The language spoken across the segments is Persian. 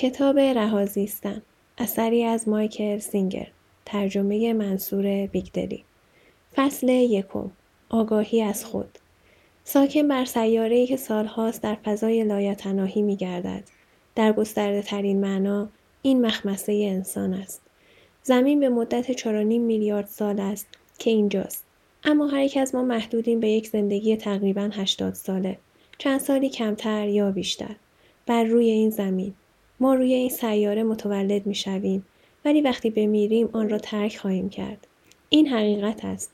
کتاب رهازیستن اثری از مایکل سینگر ترجمه منصور بیگدلی. فصل یکم آگاهی از خود. ساکن بر سیاره‌ای که سالهاست در فضای لایتناهی می‌گردد. در گسترده ترین معنا این مخمسه انسان است. زمین به مدت 4.5 میلیارد سال است که اینجاست. اما هر یک از ما محدودیم به یک زندگی تقریبا 80 ساله. چند سالی کمتر یا بیشتر. بر روی این زمین. ما روی این سیاره متولد می شویم ولی وقتی بمیریم آن را ترک خواهیم کرد. این حقیقت است.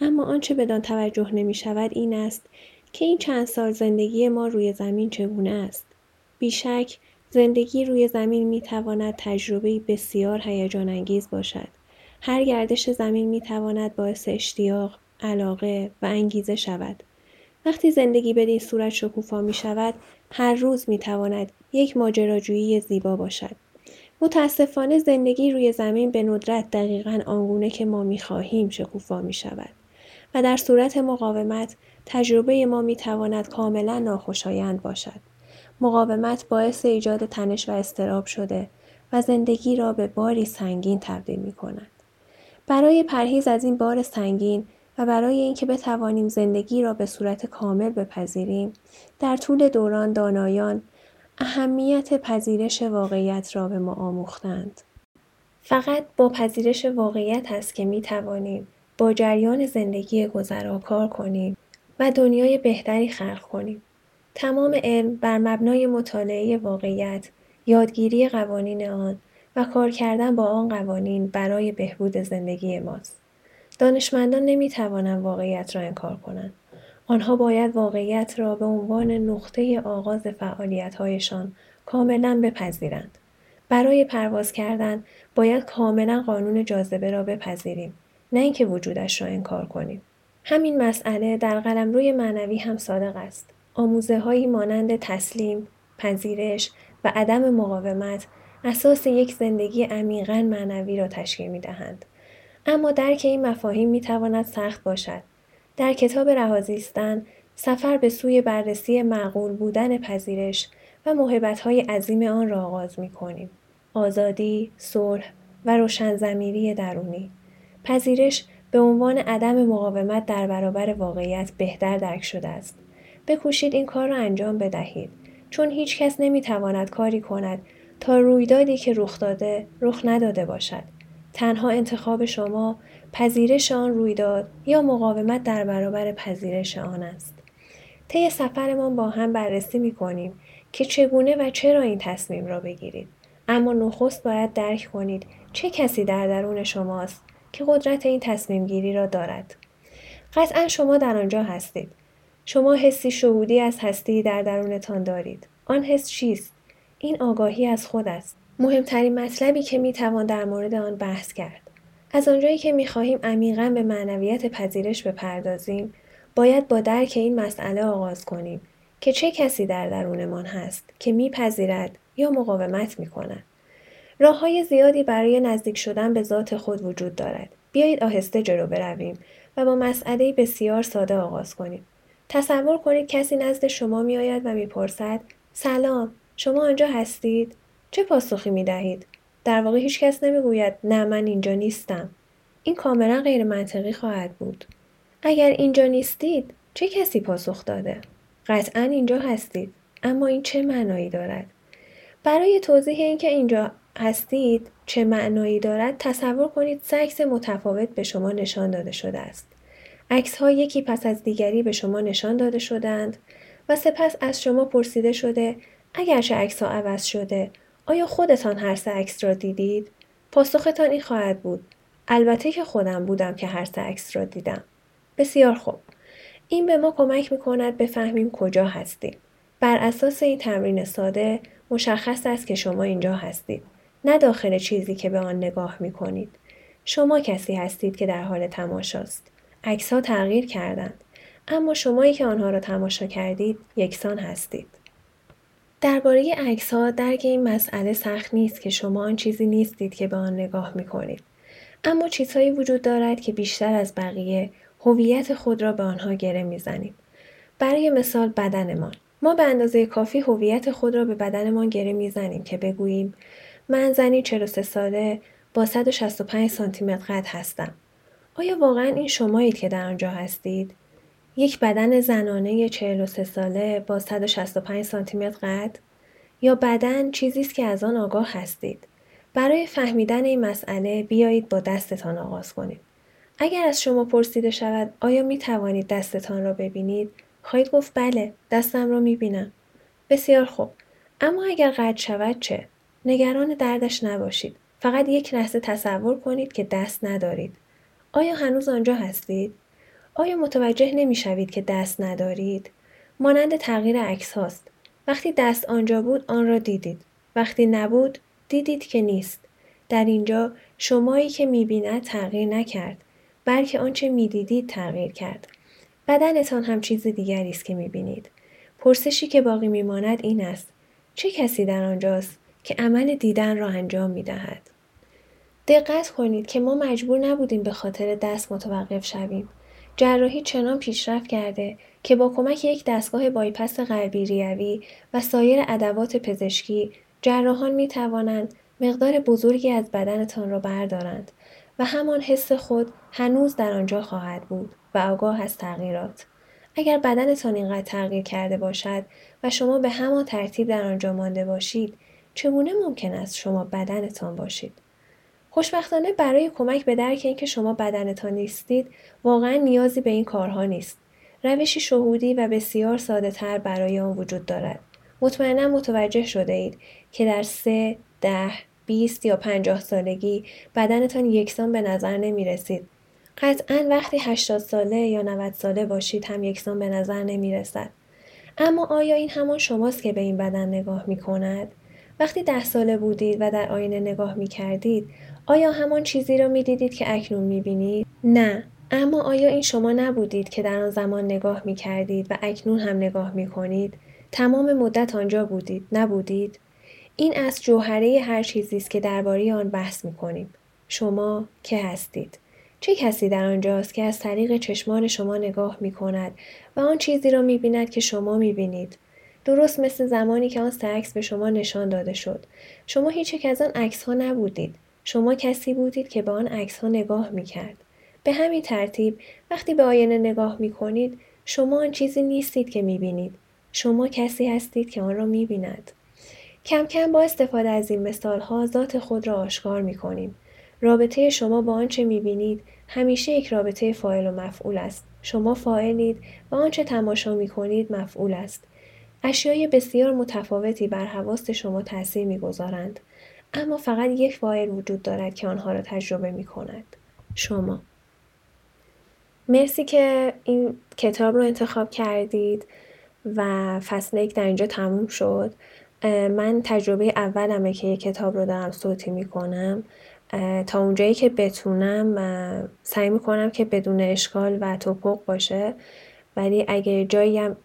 اما آنچه بدان توجه نمی شود این است که این چند سال زندگی ما روی زمین چگونه است. بیشک زندگی روی زمین می تواند تجربه بسیار هیجان انگیز باشد. هر گردش زمین می تواند باعث اشتیاق، علاقه و انگیزه شود. وقتی زندگی بدین صورت شکوفا می شود، هر روز می تواند یک ماجراجویی زیبا باشد. متاسفانه زندگی روی زمین به ندرت دقیقا آنگونه که ما می خواهیم شکوفا می شود. و در صورت مقاومت تجربه ما می تواند کاملا ناخوشایند باشد. مقاومت باعث ایجاد تنش و استراب شده و زندگی را به باری سنگین تبدیل می کند. برای پرهیز از این بار سنگین و برای اینکه بتوانیم زندگی را به صورت کامل بپذیریم در طول دوران دانایان اهمیت پذیرش واقعیت را به ما آموختند. فقط با پذیرش واقعیت است که می توانیم با جریان زندگی گذرا کار کنیم و دنیای بهتری خلق کنیم. تمام علم بر مبنای مطالعه واقعیت، یادگیری قوانین آن و کار کردن با آن قوانین برای بهبود زندگی ماست. دانشمندان نمی توانند واقعیت را انکار کنند. آنها باید واقعیت را به عنوان نقطه آغاز فعالیت‌هایشان کاملا بپذیرند. برای پرواز کردن باید کاملا قانون جاذبه را بپذیریم نه اینکه وجودش را انکار کنیم همین مسئله در قلمروی معنوی هم صادق است آموزه هایی مانند تسلیم پذیرش و عدم مقاومت اساس یک زندگی عمیقا معنوی را تشکیل می دهند. اما درک این مفاهیم می تواند سخت باشد در کتاب رهازیستن سفر به سوی بررسی معقول بودن پذیرش و های عظیم آن را آغاز می کنیم. آزادی، صلح و روشنزمیری درونی. پذیرش به عنوان عدم مقاومت در برابر واقعیت بهتر درک شده است. بکوشید این کار را انجام بدهید چون هیچ کس نمی تواند کاری کند تا رویدادی که رخ داده رخ نداده باشد. تنها انتخاب شما پذیرش آن رویداد یا مقاومت در برابر پذیرش آن است. طی سفرمان با هم بررسی می کنیم که چگونه و چرا این تصمیم را بگیرید. اما نخست باید درک کنید چه کسی در درون شماست که قدرت این تصمیم گیری را دارد. قطعا شما در آنجا هستید. شما حسی شهودی از هستی در درونتان دارید. آن حس چیست؟ این آگاهی از خود است. مهمترین مطلبی که می توان در مورد آن بحث کرد. از آنجایی که می خواهیم عمیقا به معنویت پذیرش بپردازیم، باید با درک این مسئله آغاز کنیم که چه کسی در درونمان هست که میپذیرد یا مقاومت می کند. راه های زیادی برای نزدیک شدن به ذات خود وجود دارد. بیایید آهسته جلو برویم و با مسئله بسیار ساده آغاز کنیم. تصور کنید کسی نزد شما می آید و می‌پرسد سلام شما آنجا هستید؟ چه پاسخی می دهید؟ در واقع هیچ کس نمی‌گوید نه من اینجا نیستم. این کاملا غیر منطقی خواهد بود. اگر اینجا نیستید چه کسی پاسخ داده؟ قطعا اینجا هستید. اما این چه معنایی دارد؟ برای توضیح اینکه اینجا هستید چه معنایی دارد تصور کنید سه عکس متفاوت به شما نشان داده شده است. عکس ها یکی پس از دیگری به شما نشان داده شدند و سپس از شما پرسیده شده اگرچه عکس ها عوض شده آیا خودتان هر سه عکس را دیدید؟ پاسختان این خواهد بود. البته که خودم بودم که هر سه عکس را دیدم. بسیار خوب. این به ما کمک می کند بفهمیم کجا هستیم. بر اساس این تمرین ساده مشخص است که شما اینجا هستید. نه داخل چیزی که به آن نگاه می کنید. شما کسی هستید که در حال تماشاست. عکس ها تغییر کردند. اما شمایی که آنها را تماشا کردید یکسان هستید. درباره ها درک این مسئله سخت نیست که شما آن چیزی نیستید که به آن نگاه می کنید. اما چیزهایی وجود دارد که بیشتر از بقیه هویت خود را به آنها گره می‌زنیم. برای مثال بدنمان. ما به اندازه کافی هویت خود را به بدنمان گره می‌زنیم که بگوییم من زنی 43 ساله با 165 سانتی متر قد هستم. آیا واقعا این شمایید که در آنجا هستید؟ یک بدن زنانه 43 ساله با 165 سانتی متر قد؟ یا بدن چیزی است که از آن آگاه هستید؟ برای فهمیدن این مسئله بیایید با دستتان آغاز کنید. اگر از شما پرسیده شود آیا می توانید دستتان را ببینید؟ خواهید گفت بله دستم را می بینم. بسیار خوب. اما اگر قد شود چه؟ نگران دردش نباشید. فقط یک لحظه تصور کنید که دست ندارید. آیا هنوز آنجا هستید؟ آیا متوجه نمی شوید که دست ندارید؟ مانند تغییر عکس هاست. وقتی دست آنجا بود آن را دیدید. وقتی نبود دیدید که نیست. در اینجا شمایی که می‌بیند تغییر نکرد بلکه آنچه می‌دیدید تغییر کرد. بدنتان هم چیز دیگری است که می‌بینید. پرسشی که باقی میماند این است. چه کسی در آنجاست که عمل دیدن را انجام می‌دهد؟ دقت کنید که ما مجبور نبودیم به خاطر دست متوقف شویم. جراحی چنان پیشرفت کرده که با کمک یک دستگاه بایپس قلبی ریوی و سایر ادوات پزشکی جراحان می توانند مقدار بزرگی از بدنتان را بردارند و همان حس خود هنوز در آنجا خواهد بود و آگاه از تغییرات. اگر بدنتان اینقدر تغییر کرده باشد و شما به همان ترتیب در آنجا مانده باشید چگونه ممکن است شما بدنتان باشید خوشبختانه برای کمک به درک اینکه شما بدنتان نیستید واقعا نیازی به این کارها نیست روشی شهودی و بسیار ساده تر برای آن وجود دارد مطمئنا متوجه شده اید که در سه، ده، بیست یا پنجاه سالگی بدنتان یکسان به نظر نمی رسید. قطعا وقتی هشتاد ساله یا 90 ساله باشید هم یکسان به نظر نمی رسد. اما آیا این همان شماست که به این بدن نگاه می کند؟ وقتی ده ساله بودید و در آینه نگاه می کردید آیا همان چیزی را می دیدید که اکنون می بینید؟ نه. اما آیا این شما نبودید که در آن زمان نگاه می کردید و اکنون هم نگاه می کنید؟ تمام مدت آنجا بودید نبودید این از جوهره هر چیزی است که درباره آن بحث می کنیم شما که هستید چه کسی در آنجاست که از طریق چشمان شما نگاه می کند و آن چیزی را می بیند که شما می بینید درست مثل زمانی که آن عکس به شما نشان داده شد شما هیچ یک از آن عکس ها نبودید شما کسی بودید که به آن عکس ها نگاه می کرد. به همین ترتیب وقتی به آینه نگاه می کنید شما آن چیزی نیستید که می بینید. شما کسی هستید که آن را می بیند. کم کم با استفاده از این مثال ها ذات خود را آشکار می کنیم. رابطه شما با آنچه می بینید همیشه یک رابطه فاعل و مفعول است. شما فاعلید و آنچه تماشا می کنید مفعول است. اشیای بسیار متفاوتی بر حواست شما تاثیر می‌گذارند اما فقط یک فاعل وجود دارد که آنها را تجربه می کند. شما. مرسی که این کتاب رو انتخاب کردید و فصل یک در اینجا تموم شد. من تجربه اولمه که یک کتاب رو دارم صوتی می‌کنم. تا اونجایی که بتونم سعی می‌کنم که بدون اشکال و توپق باشه ولی اگه جایی هم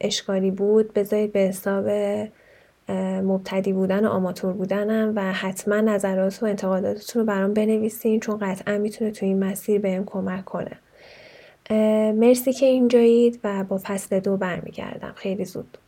اشکالی بود بذارید به حساب مبتدی بودن و آماتور بودنم و حتما نظرات و انتقاداتتون رو برام بنویسین چون قطعا می‌تونه تو این مسیر بهم کمک کنه. مرسی که اینجایید و با فصل دو برمیگردم. خیلی زود.